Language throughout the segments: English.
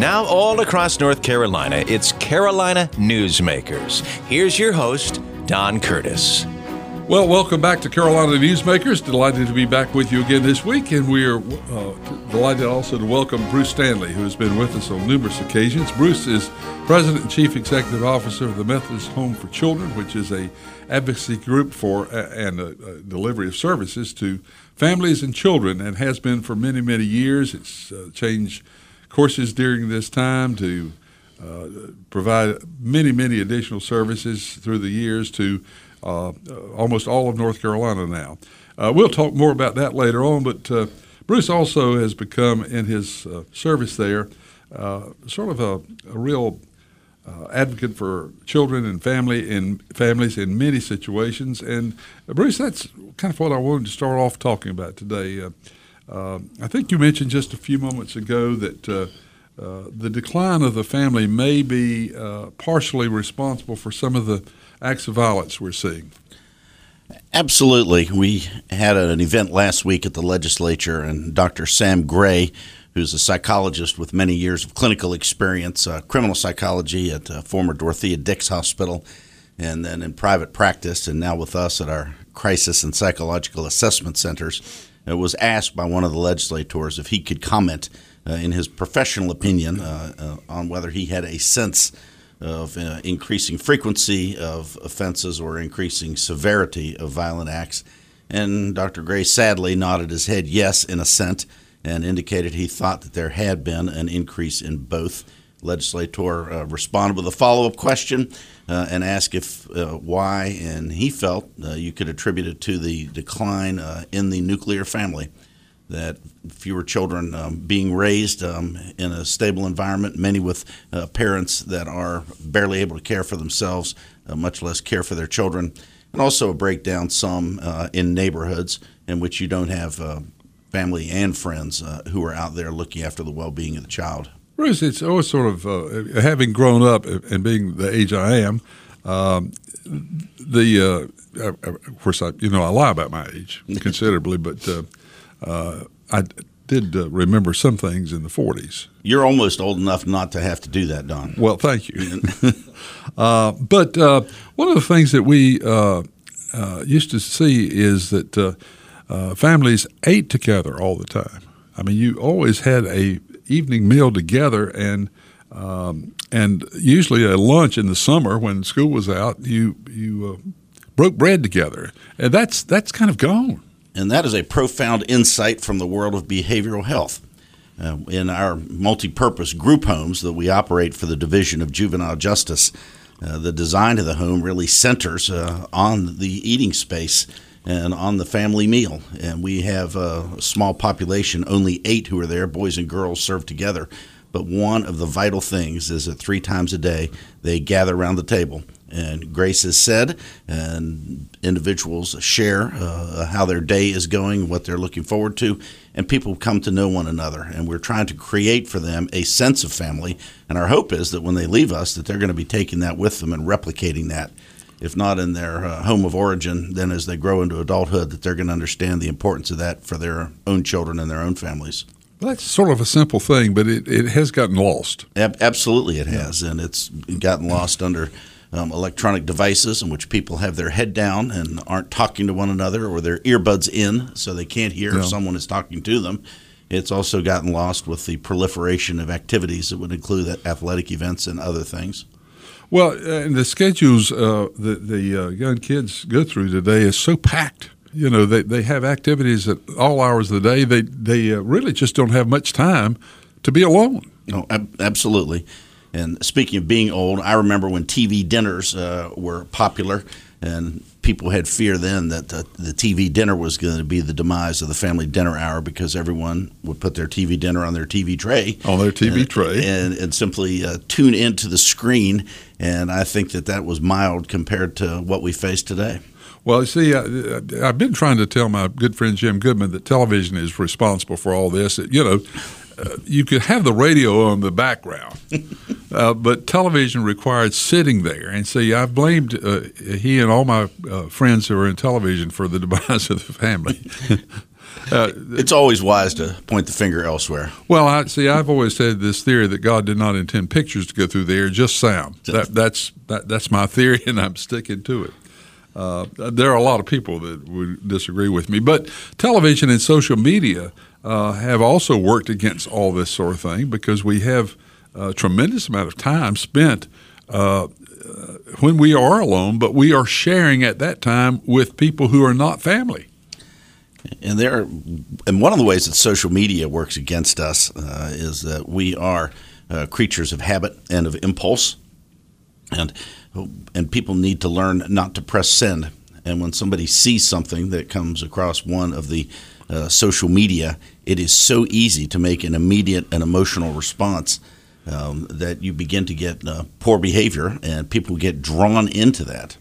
Now, all across North Carolina, it's Carolina Newsmakers. Here's your host, Don Curtis. Well, welcome back to Carolina Newsmakers. Delighted to be back with you again this week, and we are uh, delighted also to welcome Bruce Stanley, who has been with us on numerous occasions. Bruce is President and Chief Executive Officer of the Methodist Home for Children, which is a advocacy group for uh, and uh, delivery of services to families and children, and has been for many, many years. It's uh, changed courses during this time to uh, provide many, many additional services through the years to uh, almost all of North Carolina now. Uh, we'll talk more about that later on, but uh, Bruce also has become, in his uh, service there, uh, sort of a, a real advocate for children and family in families in many situations. And Bruce, that's kind of what I wanted to start off talking about today. Uh, I think you mentioned just a few moments ago that uh, uh, the decline of the family may be uh, partially responsible for some of the acts of violence we're seeing. Absolutely. We had an event last week at the legislature, and Dr. Sam Gray, who's a psychologist with many years of clinical experience, uh, criminal psychology at uh, former Dorothea Dix Hospital, and then in private practice, and now with us at our crisis and psychological assessment centers uh, was asked by one of the legislators if he could comment uh, in his professional opinion uh, uh on whether he had a sense of uh, increasing frequency of offenses or increasing severity of violent acts. And Dr. Gray sadly nodded his head yes in assent and indicated he thought that there had been an increase in both legislator responded with a follow up question uh, and asked if uh, why, and he felt uh, you could attribute it to the decline uh, in the nuclear family. That fewer children um, being raised um, in a stable environment, many with uh, parents that are barely able to care for themselves, much less care for their children, and also a breakdown some in neighborhoods in which you don't have family and friends who are out there looking after the well being of the child. Bruce, it's always sort of uh, having grown up and being the age I am. Um, the uh, of course, I you know I lie about my age considerably, but uh, uh I did uh, remember some things in the 40s. You're almost old enough not to have to do that, Don. Well, thank you. Uh, but one of the things that we used to see is that families ate together all the time. I mean, you always had a evening meal together and um, and usually a lunch in the summer when school was out, you you uh, broke bread together, and that's that's kind of gone. And that is a profound insight from the world of behavioral health. Uh, in our multi-purpose group homes that we operate for the Division of Juvenile Justice, uh, the design of the home really centers uh, on the eating space and on the family meal. And we have a small population, only eight who are there, boys and girls served together. But one of the vital things is that three times a day they gather around the table. And grace is said, and individuals share uh, how their day is going, what they're looking forward to, and people come to know one another. And we're trying to create for them a sense of family. And our hope is that when they leave us, that they're going to be taking that with them and replicating that if not in their uh, home of origin, then as they grow into adulthood, that they're going to understand the importance of that for their own children and their own families. Well, that's sort of a simple thing, but it, it has gotten lost. Ab- absolutely, it has, and it's gotten lost under um, electronic devices in which people have their head down and aren't talking to one another or their earbuds in so they can't hear yeah. if someone is talking to them. It's also gotten lost with the proliferation of activities that would include athletic events and other things. Well, uh, the schedules uh, that the uh, young kids go through today is so packed. You know, they, they have activities at all hours of the day. They they uh, really just don't have much time to be alone. No, ab- absolutely. And speaking of being old, I remember when TV dinners uh, were popular, and people had fear then that the, the TV dinner was going to be the demise of the family dinner hour because everyone would put their TV dinner on their TV tray. On their TV and, tray. And, and simply uh, tune into the screen. And I think that that was mild compared to what we face today. Well, you see, I, have been trying to tell my good friend Jim Goodman that television is responsible for all this. You know, uh, you could have the radio on the background, uh, but television required sitting there. And see, I've blamed uh, he and all my uh, friends who are in television for the demise of the family. Uh, it's always wise to point the finger elsewhere. Well, I see. I've always said this theory that God did not intend pictures to go through the air, just sound. That, that's that, that's my theory, and I'm sticking to it. Uh, there are a lot of people that would disagree with me, but television and social media uh, have also worked against all this sort of thing because we have a tremendous amount of time spent uh, when we are alone, but we are sharing at that time with people who are not family. And there, and one of the ways that social media works against us uh, is that we are uh, creatures of habit and of impulse, and and people need to learn not to press send. And when somebody sees something that comes across one of the uh, social media, it is so easy to make an immediate and emotional response um, that you begin to get uh, poor behavior, and people get drawn into that.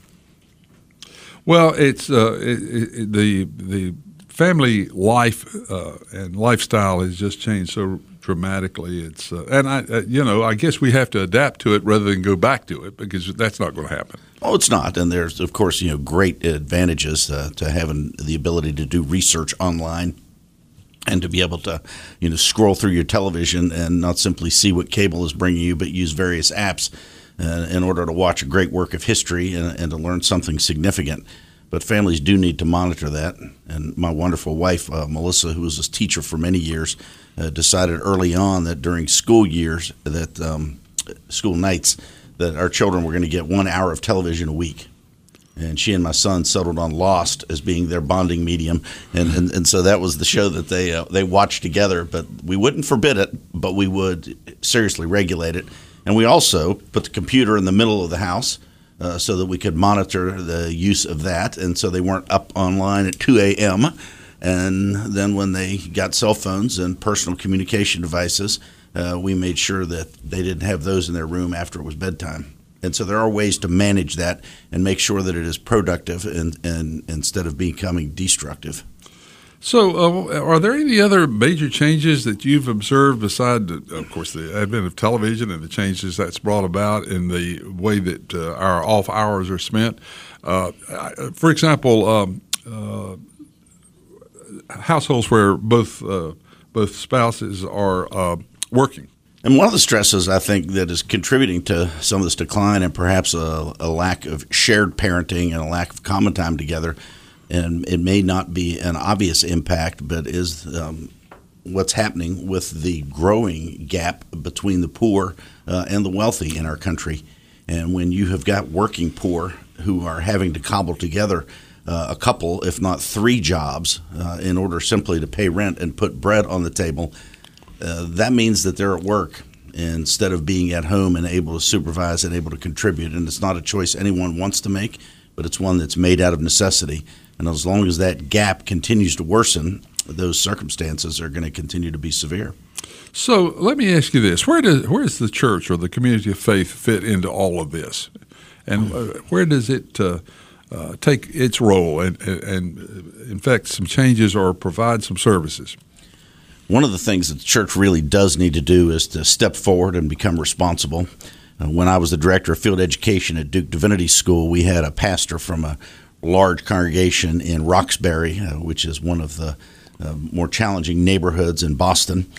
Well, it's uh, it, it, the the family life uh, and lifestyle has just changed so dramatically. It's uh, and I, uh, you know, I guess we have to adapt to it rather than go back to it because that's not going to happen. Oh, it's not, and there's of course you know great advantages uh, to having the ability to do research online and to be able to you know scroll through your television and not simply see what cable is bringing you, but use various apps uh, in order to watch a great work of history and, and, to learn something significant. But families do need to monitor that. And my wonderful wife, uh, Melissa, who was a teacher for many years, uh, decided early on that during school years, that um, school nights, that our children were going to get one hour of television a week and she and my son settled on Lost as being their bonding medium, and and, and so that was the show that they uh, they watched together. But we wouldn't forbid it, but we would seriously regulate it, and we also put the computer in the middle of the house. Uh, so that we could monitor the use of that, and so they weren't up online at 2 a.m. And then when they got cell phones and personal communication devices, uh, we made sure that they didn't have those in their room after it was bedtime. And so there are ways to manage that and make sure that it is productive and, and instead of becoming destructive. So, uh, are there any other major changes that you've observed beside, of course, the advent of television and the changes that's brought about in the way that uh, our off hours are spent? Uh, for example, um, uh, households where both uh, both spouses are uh, working and one of the stresses I think that is contributing to some of this decline and perhaps a, a, lack of shared parenting and a lack of common time together, and it may not be an obvious impact, but is um, what's happening with the growing gap between the poor uh, and the wealthy in our country. And when you have got working poor who are having to cobble together uh, a couple, if not three jobs, uh, in order simply to pay rent and put bread on the table, uh, that means that they're at work instead of being at home and able to supervise and able to contribute. And it's not a choice anyone wants to make, but it's one that's made out of necessity. And as long as that gap continues to worsen, those circumstances are going to continue to be severe. So let me ask you this: Where does where does the church or the community of faith fit into all of this, and uh, where does it uh, uh, take its role and, and, effect some changes or provide some services? One of the things that the church really does need to do is to step forward and become responsible. Uh, when I was the director of field education at Duke Divinity School, we had a pastor from a large congregation in Roxbury, uh, which is one of the uh, more challenging neighborhoods in Boston.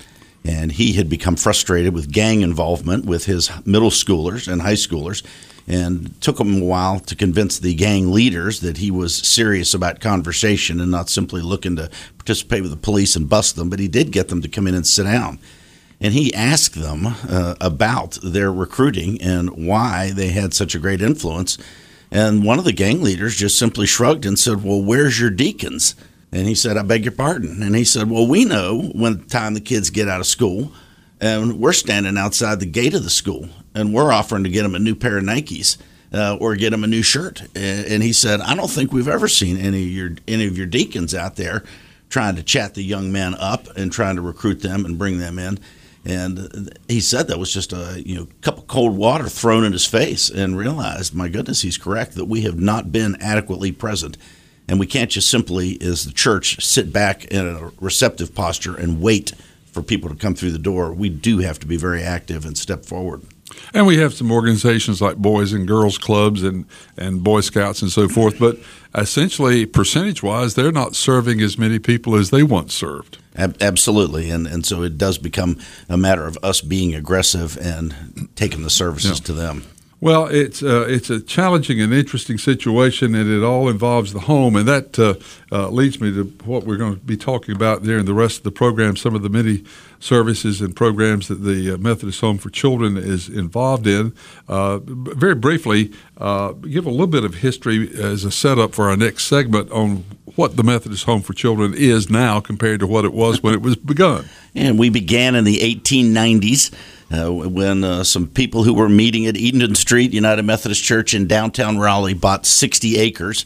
And he had become frustrated with gang involvement with his middle schoolers and high schoolers and took him a while to convince the gang leaders that he was serious about conversation and not simply looking to participate with the police and bust them. But he did get them to come in and sit down. And he asked them uh, about their recruiting and why they had such a great influence. And one of the gang leaders just simply shrugged and said, Well, where's your deacons? And he said, I beg your pardon. And he said, Well, we know when time the kids get out of school, and we're standing outside the gate of the school and we're offering to get them a new pair of Nikes uh, or get them a new shirt. And he said, I don't think we've ever seen any of your any of your deacons out there trying to chat the young men up and trying to recruit them and bring them in. And he said that was just a you know cup of cold water thrown in his face, and realized, my goodness, he's correct that we have not been adequately present, and we can't just simply, as the church, sit back in a receptive posture and wait for people to come through the door. We do have to be very active and step forward. And we have some organizations like Boys and Girls Clubs and, and Boy Scouts and so forth, but essentially, percentage wise, they're not serving as many people as they once served. Absolutely, and and so it does become a matter of us being aggressive and taking the services yeah. to them. Well, it's uh, it's a challenging and interesting situation, and it all involves the home, and that uh, uh, leads me to what we're going to be talking about there in the rest of the program. Some of the many services and programs that the uh, Methodist Home for Children is involved in. Uh, very briefly, uh, give a little bit of history as a setup for our next segment on what the Methodist Home for Children is now compared to what it was when it was begun. And we began in the 1890s. Uh, when uh, some people who were meeting at Edenton Street United Methodist Church in downtown Raleigh bought 60 acres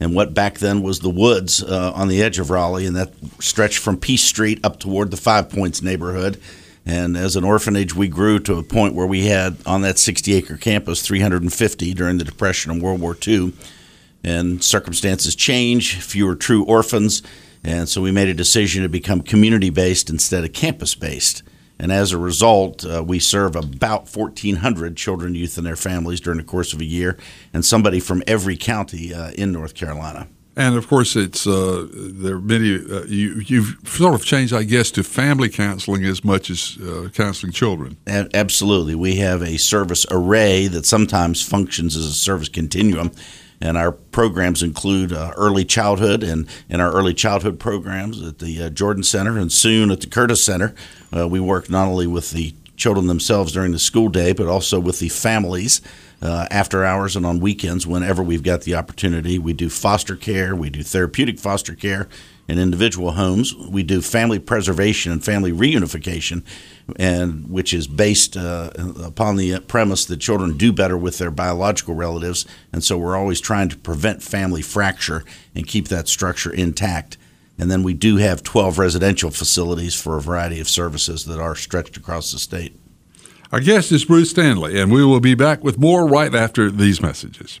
and what back then was the woods uh, on the edge of Raleigh, and that stretched from Peace Street up toward the Five Points neighborhood. And as an orphanage, we grew to a point where we had on that 60 acre campus 350 during the Depression and World War II. And circumstances change, fewer true orphans, and so we made a decision to become community based instead of campus based. And as a result, uh, we serve about 1,400 children, youth, and their families during the course of a year, and somebody from every county uh, in North Carolina. And of course, it's uh, there are many. Uh, you you've sort of changed, I guess, to family counseling as much as uh, counseling children. A- absolutely, we have a service array that sometimes functions as a service continuum and our programs include uh, early childhood and in our early childhood programs at the uh, Jordan Center and soon at the Curtis Center. Uh, we work not only with the children themselves during the school day, but also with the families uh, after hours and on weekends whenever we've got the opportunity. We do foster care, we do therapeutic foster care in individual homes. We do family preservation and family reunification, and which is based uh, upon the premise that children do better with their biological relatives, and so we're always trying to prevent family fracture and keep that structure intact. And then we do have 12 residential facilities for a variety of services that are stretched across the state. Our guest is Bruce Stanley, and we will be back with more right after these messages.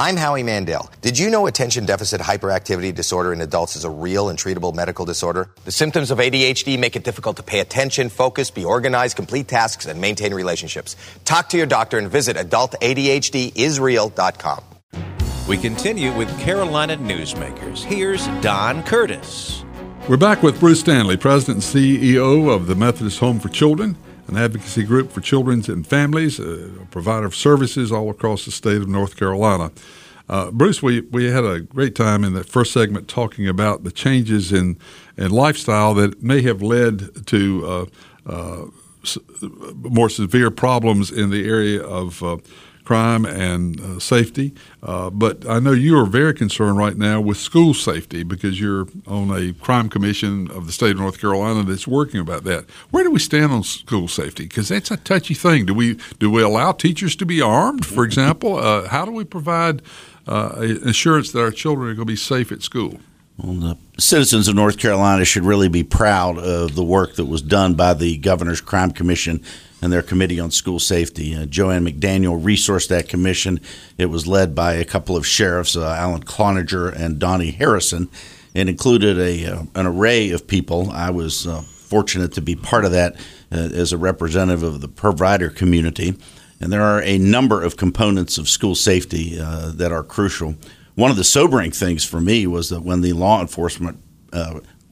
I'm Howie Mandel. Did you know attention deficit hyperactivity disorder in adults is a real and treatable medical disorder? The symptoms of ADHD make it difficult to pay attention, focus, be organized, complete tasks, and maintain relationships. Talk to your doctor and visit adultadhdisreal.com. We continue with Carolina Newsmakers. Here's Don Curtis. We're back with Bruce Stanley, President and CEO of the Methodist Home for Children an advocacy group for children and families, a provider of services all across the state of North Carolina. Uh, Bruce, we, we had a great time in that first segment talking about the changes in, in lifestyle that may have led to uh, uh, more severe problems in the area of uh, crime and uh, safety. Uh, but I know you are very concerned right now with school safety because you're on a crime commission of the state of North Carolina that's working about that. Where do we stand on school safety? Because that's a touchy thing. Do we do we allow teachers to be armed, for example? Uh, how do we provide uh, assurance that our children are going to be safe at school? Well, the citizens of North Carolina should really be proud of the work that was done by the Governor's Crime Commission and their Committee on School Safety. Uh, Joanne McDaniel resourced that commission. It was led by a couple of sheriffs, uh, Alan Cloninger and Donnie Harrison, and included a uh, an array of people. I was uh, fortunate to be part of that uh, as a representative of the provider community. And there are a number of components of school safety uh, that are crucial. One of the sobering things for me was that when the law enforcement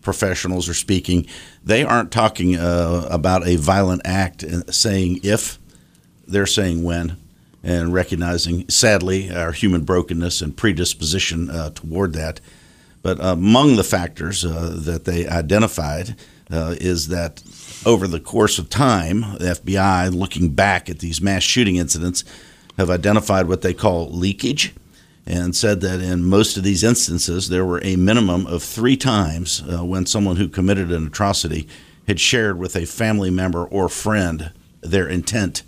professionals are speaking, they aren't talking uh, about a violent act saying if they're saying when, and recognizing, sadly, our human brokenness and predisposition uh, toward that. But among the factors uh, that they identified uh, is that over the course of time, the FBI, looking back at these mass shooting incidents, have identified what they call leakage and said that in most of these instances, there were a minimum of three times uh, when someone who committed an atrocity had shared with a family member or friend their intent.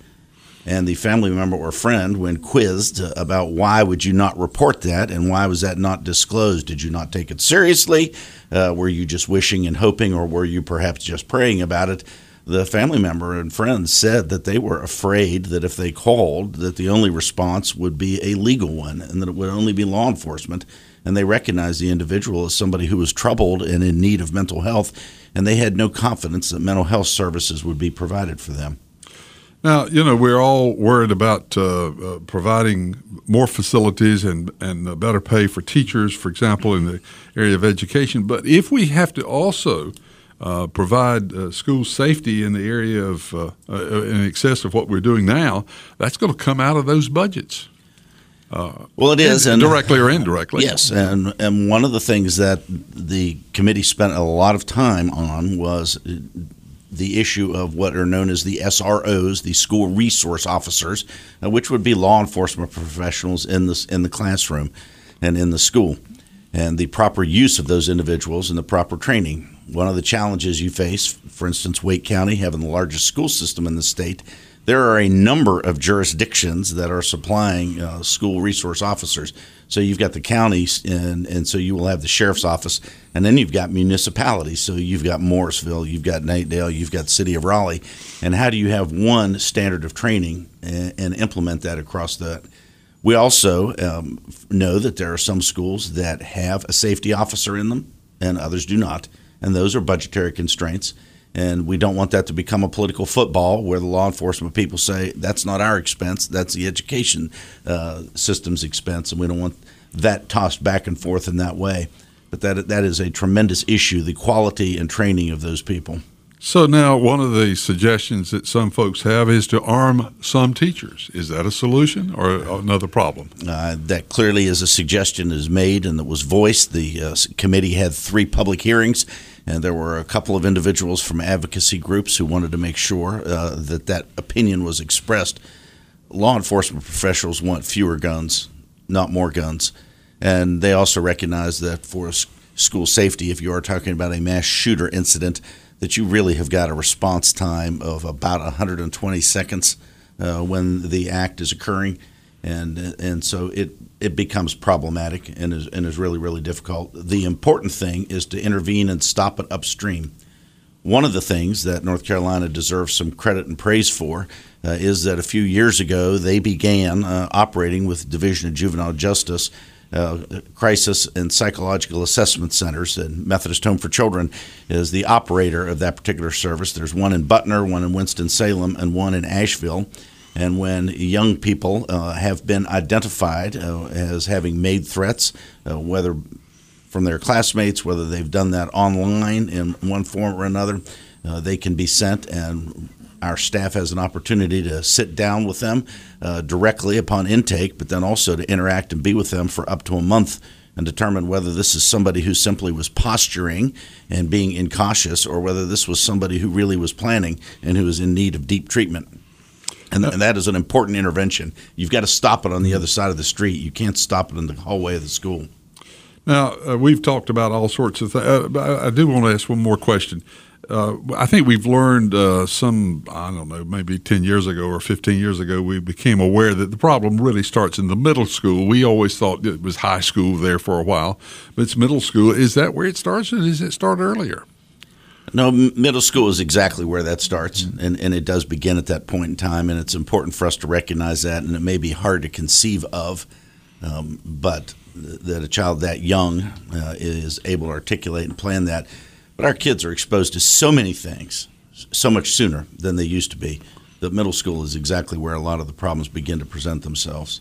And the family member or friend, when quizzed about why would you not report that and why was that not disclosed, did you not take it seriously? Uh, were you just wishing and hoping, or were you perhaps just praying about it? The family member and friends said that they were afraid that if they called that the only response would be a legal one and that it would only be law enforcement and they recognized the individual as somebody who was troubled and in need of mental health and they had no confidence that mental health services would be provided for them now, you know, we're all worried about uh, uh, providing more facilities and, and uh, better pay for teachers, for example, in the area of education. But if we have to also uh, provide uh, school safety in the area of uh, uh, in excess of what we're doing now, that's going to come out of those budgets. Uh, well, it is, and directly or indirectly. Yes, and and one of the things that the committee spent a lot of time on was the issue of what are known as the SROs, the school resource officers, which would be law enforcement professionals in the in the classroom and in the school, and the proper use of those individuals and the proper training one of the challenges you face, for instance, Wake County having the largest school system in the state, there are a number of jurisdictions that are supplying uh, school resource officers. So you've got the counties, and, and so you will have the sheriff's office, and then you've got municipalities. So you've got Morrisville, you've got Knightdale, you've got City of Raleigh, and how do you have one standard of training and, and implement that across that? We also um, know that there are some schools that have a safety officer in them, and others do not and those are budgetary constraints. And we don't want that to become a political football where the law enforcement people say that's not our expense, that's the education uh, system's expense, and we don't want that tossed back and forth in that way. But that that is a tremendous issue: the quality and training of those people. So now, one of the suggestions that some folks have is to arm some teachers. Is that a solution or another problem? Uh, that clearly is a suggestion that is made and that was voiced. The uh, committee had three public hearings, and there were a couple of individuals from advocacy groups who wanted to make sure uh, that that opinion was expressed. Law enforcement professionals want fewer guns, not more guns, and they also recognize that for school safety, if you are talking about a mass shooter incident that you really have got a response time of about 120 seconds uh, when the act is occurring, and and so it it becomes problematic and is and is really really difficult. The important thing is to intervene and stop it upstream. One of the things that North Carolina deserves some credit and praise for uh, is that a few years ago they began uh, operating with Division of Juvenile Justice uh, crisis and psychological assessment centers. And Methodist Home for Children is the operator of that particular service. There's one in Butner, one in Winston Salem, and one in Asheville. And when young people uh, have been identified uh, as having made threats, uh, whether from their classmates, whether they've done that online in one form or another, uh, they can be sent and our staff has an opportunity to sit down with them uh, directly upon intake, but then also to interact and be with them for up to a month and determine whether this is somebody who simply was posturing and being incautious or whether this was somebody who really was planning and who is in need of deep treatment. And, and that is an important intervention. You've got to stop it on the other side of the street. You can't stop it in the hallway of the school. Now, uh, we've talked about all sorts of things. Uh, I do want to ask one more question uh, I think we've learned uh, some, I don't know, maybe 10 years ago or 15 years ago, we became aware that the problem really starts in the middle school. We always thought it was high school there for a while, but it's middle school. Is that where it starts or does it start earlier? No, middle school is exactly where that starts, mm-hmm. and, and it does begin at that point in time, and it's important for us to recognize that, and it may be hard to conceive of, um, but that a child that young uh, is able to articulate and plan that but our kids are exposed to so many things so much sooner than they used to be that middle school is exactly where a lot of the problems begin to present themselves.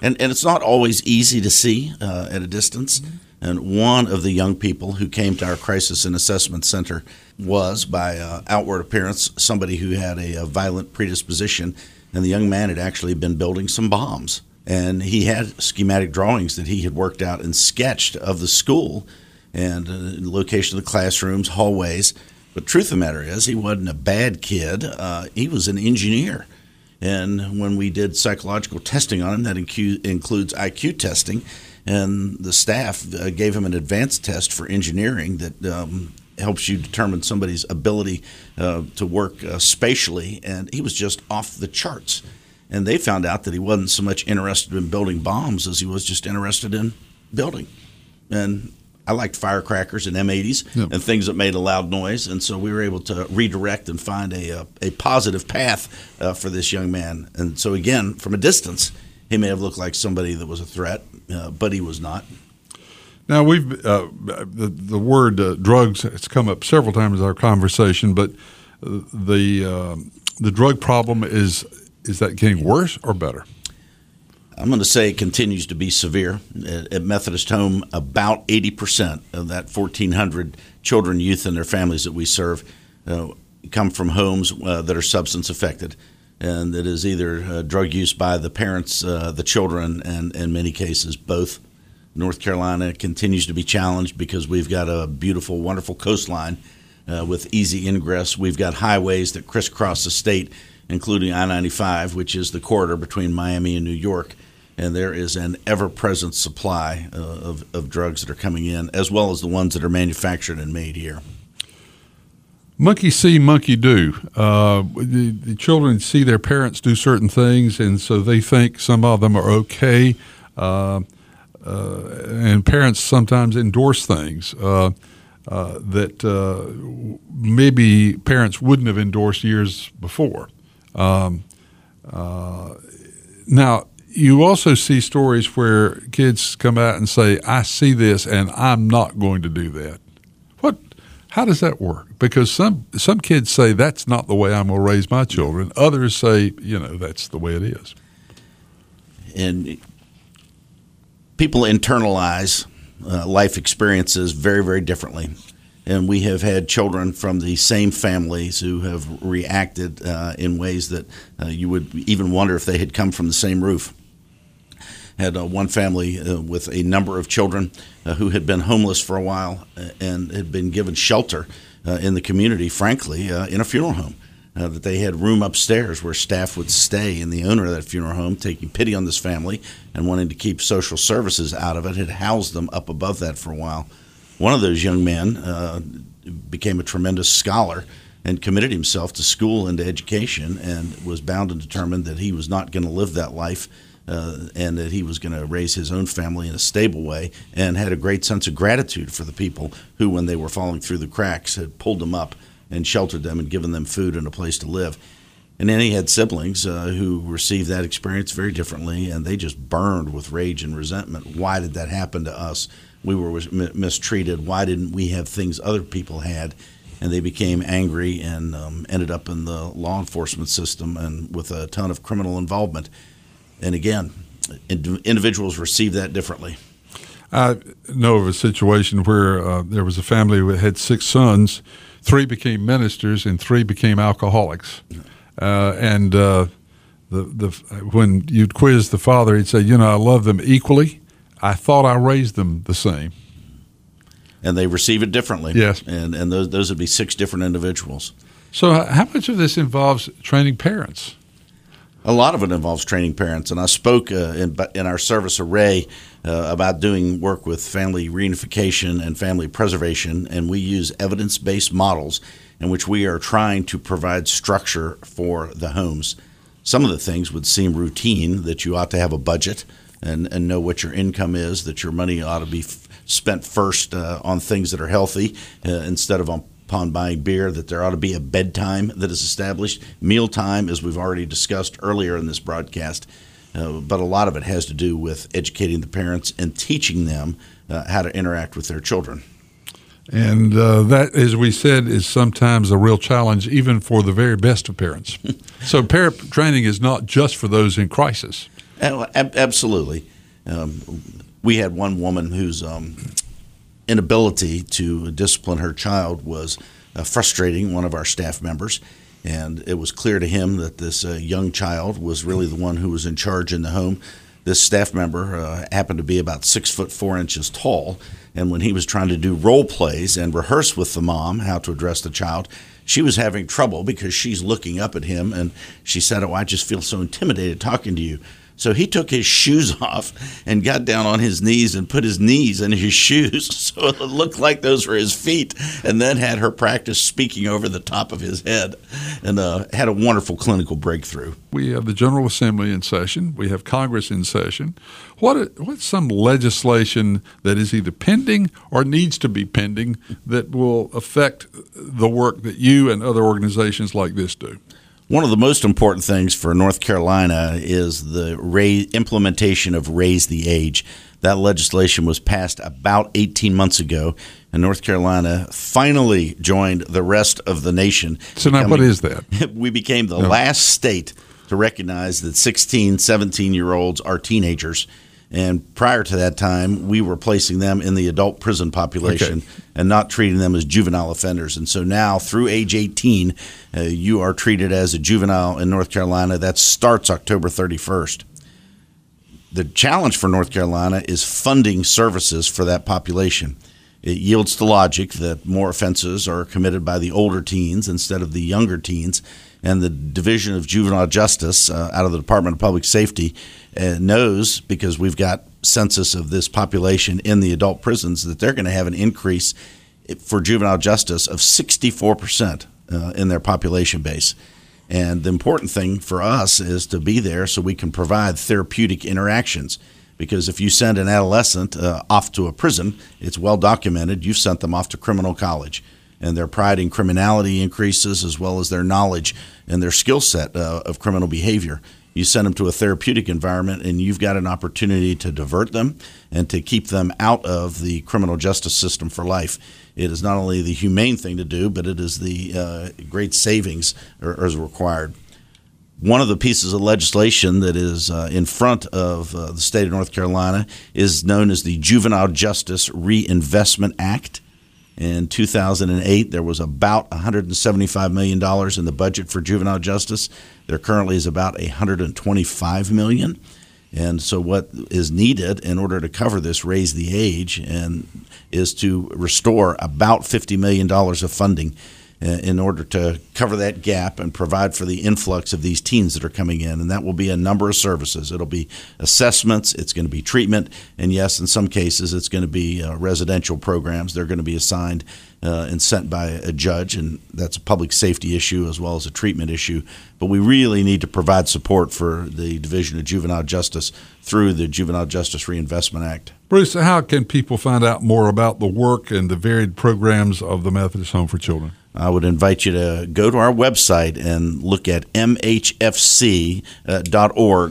And, and it's not always easy to see uh, at a distance. And one of the young people who came to our crisis and assessment center was, by uh, outward appearance, somebody who had a, a, violent predisposition. And the young man had actually been building some bombs. And he had schematic drawings that he had worked out and sketched of the school and uh, location of the classrooms, hallways. But truth of the matter is, he wasn't a bad kid. Uh, he was an engineer. And when we did psychological testing on him, that includes IQ testing, and the staff uh, gave him an advanced test for engineering that um, helps you determine somebody's ability uh, to work uh, spatially, and he was just off the charts. And they found out that he wasn't so much interested in building bombs as he was just interested in building. And I liked firecrackers and M80s yep. and things that made a loud noise, and so we were able to redirect and find a a, a positive path uh, for this young man. And so again, from a distance, he may have looked like somebody that was a threat, uh, but he was not. Now we've uh, the the word uh, drugs has come up several times in our conversation, but the um, the drug problem is is that getting worse or better? I'm going to say it continues to be severe. At, Methodist Home, about 80% of that 1,400 children, youth, and their families that we serve uh, come from homes uh, that are substance affected. And it is either uh, drug use by the parents, uh, the children, and in many cases, both. North Carolina continues to be challenged because we've got a beautiful, wonderful coastline uh, with easy ingress. We've got highways that crisscross the state, including I 95, which is the corridor between Miami and New York and there is an ever-present supply uh, of, of drugs that are coming in, as well as the ones that are manufactured and made here. Monkey see, monkey do. Uh, the, the, children see their parents do certain things, and so they think some of them are okay. Uh, uh, and parents sometimes endorse things uh, uh, that uh, maybe parents wouldn't have endorsed years before. Um, now, you also see stories where kids come out and say, "I see this, and I'm not going to do that." What? How does that work? Because some some kids say that's not the way I'm going to raise my children. Others say, you know, that's the way it is. And people internalize uh, life experiences very, very differently. And we have had children from the same families who have reacted uh, in ways that uh, you would even wonder if they had come from the same roof had uh, one family uh, with a number of children uh, who had been homeless for a while uh, and had been given shelter in the community, frankly, in a funeral home. that they had room upstairs where staff would stay, and the owner of that funeral home, taking pity on this family and wanting to keep social services out of it, had housed them up above that for a while. One of those young men became a tremendous scholar and committed himself to school and to education and was bound and determined that he was not going to live that life uh, and that he was going to raise his own family in a stable way, and had a great sense of gratitude for the people who, when they were falling through the cracks, had pulled them up and sheltered them and given them food and a place to live. And then he had siblings uh, who received that experience very differently, and they just burned with rage and resentment. Why did that happen to us? We were mistreated. Why didn't we have things other people had? And they became angry and um, ended up in the law enforcement system and with a ton of criminal involvement. And again, individuals receive that differently. I know of a situation where uh, there was a family that had six sons. Three became ministers, and three became alcoholics. Uh, and uh, the the when you'd quiz the father, he'd say, "You know, I love them equally. I thought I raised them the same." And they receive it differently. Yes. And and those those would be six different individuals. So, how much of this involves training parents? A lot of it involves training parents, and I spoke uh, in, in, our service array uh, about doing work with family reunification and family preservation, and we use evidence based models in which we are trying to provide structure for the homes. Some of the things would seem routine that you ought to have a budget and, and know what your income is, that your money ought to be f- spent first uh, on things that are healthy uh, instead of on upon buying beer that there ought to be a bedtime that is established, mealtime, as we've already discussed earlier in this broadcast. Uh, but a lot of it has to do with educating the parents and teaching them uh, how to interact with their children. And uh, that, as we said, is sometimes a real challenge, even for the very best of parents. so, parent training is not just for those in crisis. Oh, ab- absolutely. Um, we had one woman whose um, inability to discipline her child was uh, frustrating one of our staff members. And it was clear to him that this uh, young child was really the one who was in charge in the home. This staff member uh, happened to be about six foot four inches tall. And when he was trying to do role plays and rehearse with the mom how to address the child, she was having trouble because she's looking up at him and she said, Oh, I just feel so intimidated talking to you. So he took his shoes off and got down on his knees and put his knees in his shoes so it looked like those were his feet, and then had her practice speaking over the top of his head and uh, had a wonderful clinical breakthrough. We have the General Assembly in session, we have Congress in session. What, what's some legislation that is either pending or needs to be pending that will affect the work that you and other organizations like this do? One of the most important things for North Carolina is the raise, implementation of Raise the Age. That legislation was passed about 18 months ago, and North Carolina finally joined the rest of the nation. So, now what is that? We became the no. last state to recognize that 16, 17 year olds are teenagers and prior to that time, we were placing them in the adult prison population okay. and not treating them as juvenile offenders. And so now, through age 18, uh, you are treated as a juvenile in North Carolina. That starts October 31st. The challenge for North Carolina is funding services for that population. It yields to logic that more offenses are committed by the older teens instead of the younger teens and the Division of Juvenile Justice uh, out of the Department of Public Safety uh, knows because we've got census of this population in the adult prisons that they're going to have an increase for juvenile justice of 64% uh, in their population base. And the important thing for us is to be there so we can provide therapeutic interactions. Because if you send an adolescent uh, off to a prison, it's well documented, you've sent them off to criminal college and their pride in criminality increases as well as their knowledge and their skill set uh, of criminal behavior. You send them to a therapeutic environment, and you've got an opportunity to divert them and to keep them out of the criminal justice system for life. It is not only the humane thing to do, but it is the uh, great savings is required. One of the pieces of legislation that is uh, in front of uh, the state of North Carolina is known as the Juvenile Justice Reinvestment Act. In 2008, there was about $175 million in the budget for juvenile justice. There currently is about $125 million. And so, what is needed in order to cover this, raise the age, and is to restore about $50 million of funding in order to cover that gap and provide for the influx of these teens that are coming in. And that will be a number of services. It'll be assessments, it's going to be treatment, and yes, in some cases, it's going to be uh, residential programs. They're going to be assigned uh, and sent by a judge, and that's a public safety issue as well as a treatment issue. But we really need to provide support for the Division of Juvenile Justice through the Juvenile Justice Reinvestment Act. Bruce, how can people find out more about the work and the varied programs of the Methodist Home for Children? I would invite you to go to our website and look at mhfc.org.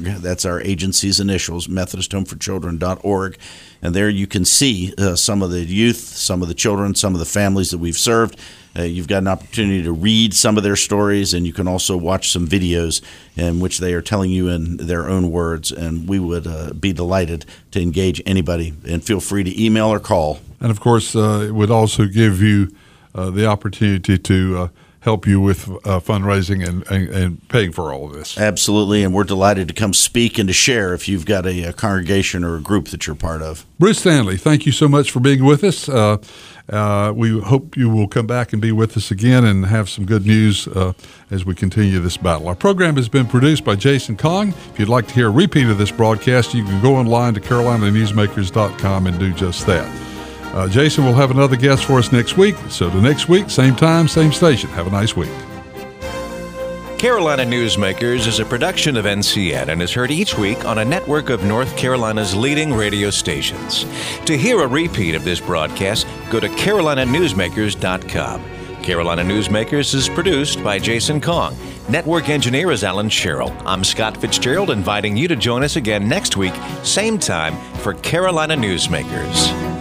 That's our agency's initials, Methodist Home for Children.org. And there you can see uh, some of the youth, some of the children, some of the families that we've served. Uh, you've got an opportunity to read some of their stories, and you can also watch some videos in which they are telling you in their own words. And we would uh, be delighted to engage anybody. And feel free to email or call. And of course, uh, it would also give you the opportunity to uh, help you with uh, fundraising and, and, and, paying for all of this. Absolutely, and we're delighted to come speak and to share if you've got a, a congregation or a group that you're part of. Bruce Stanley, thank you so much for being with us. Uh, uh, we hope you will come back and be with us again and have some good news uh, as we continue this battle. Our program has been produced by Jason Kong. If you'd like to hear a repeat of this broadcast, you can go online to carolinanewsmakers.com and do just that. Uh, Jason will have another guest for us next week. So, the next week, same time, same station. Have a nice week. Carolina Newsmakers is a production of NCN and is heard each week on a network of North Carolina's leading radio stations. To hear a repeat of this broadcast, go to carolinanewsmakers.com. Carolina Newsmakers is produced by Jason Kong. Network engineer is Alan Sherrill. I'm Scott Fitzgerald, inviting you to join us again next week, same time, for Carolina Newsmakers.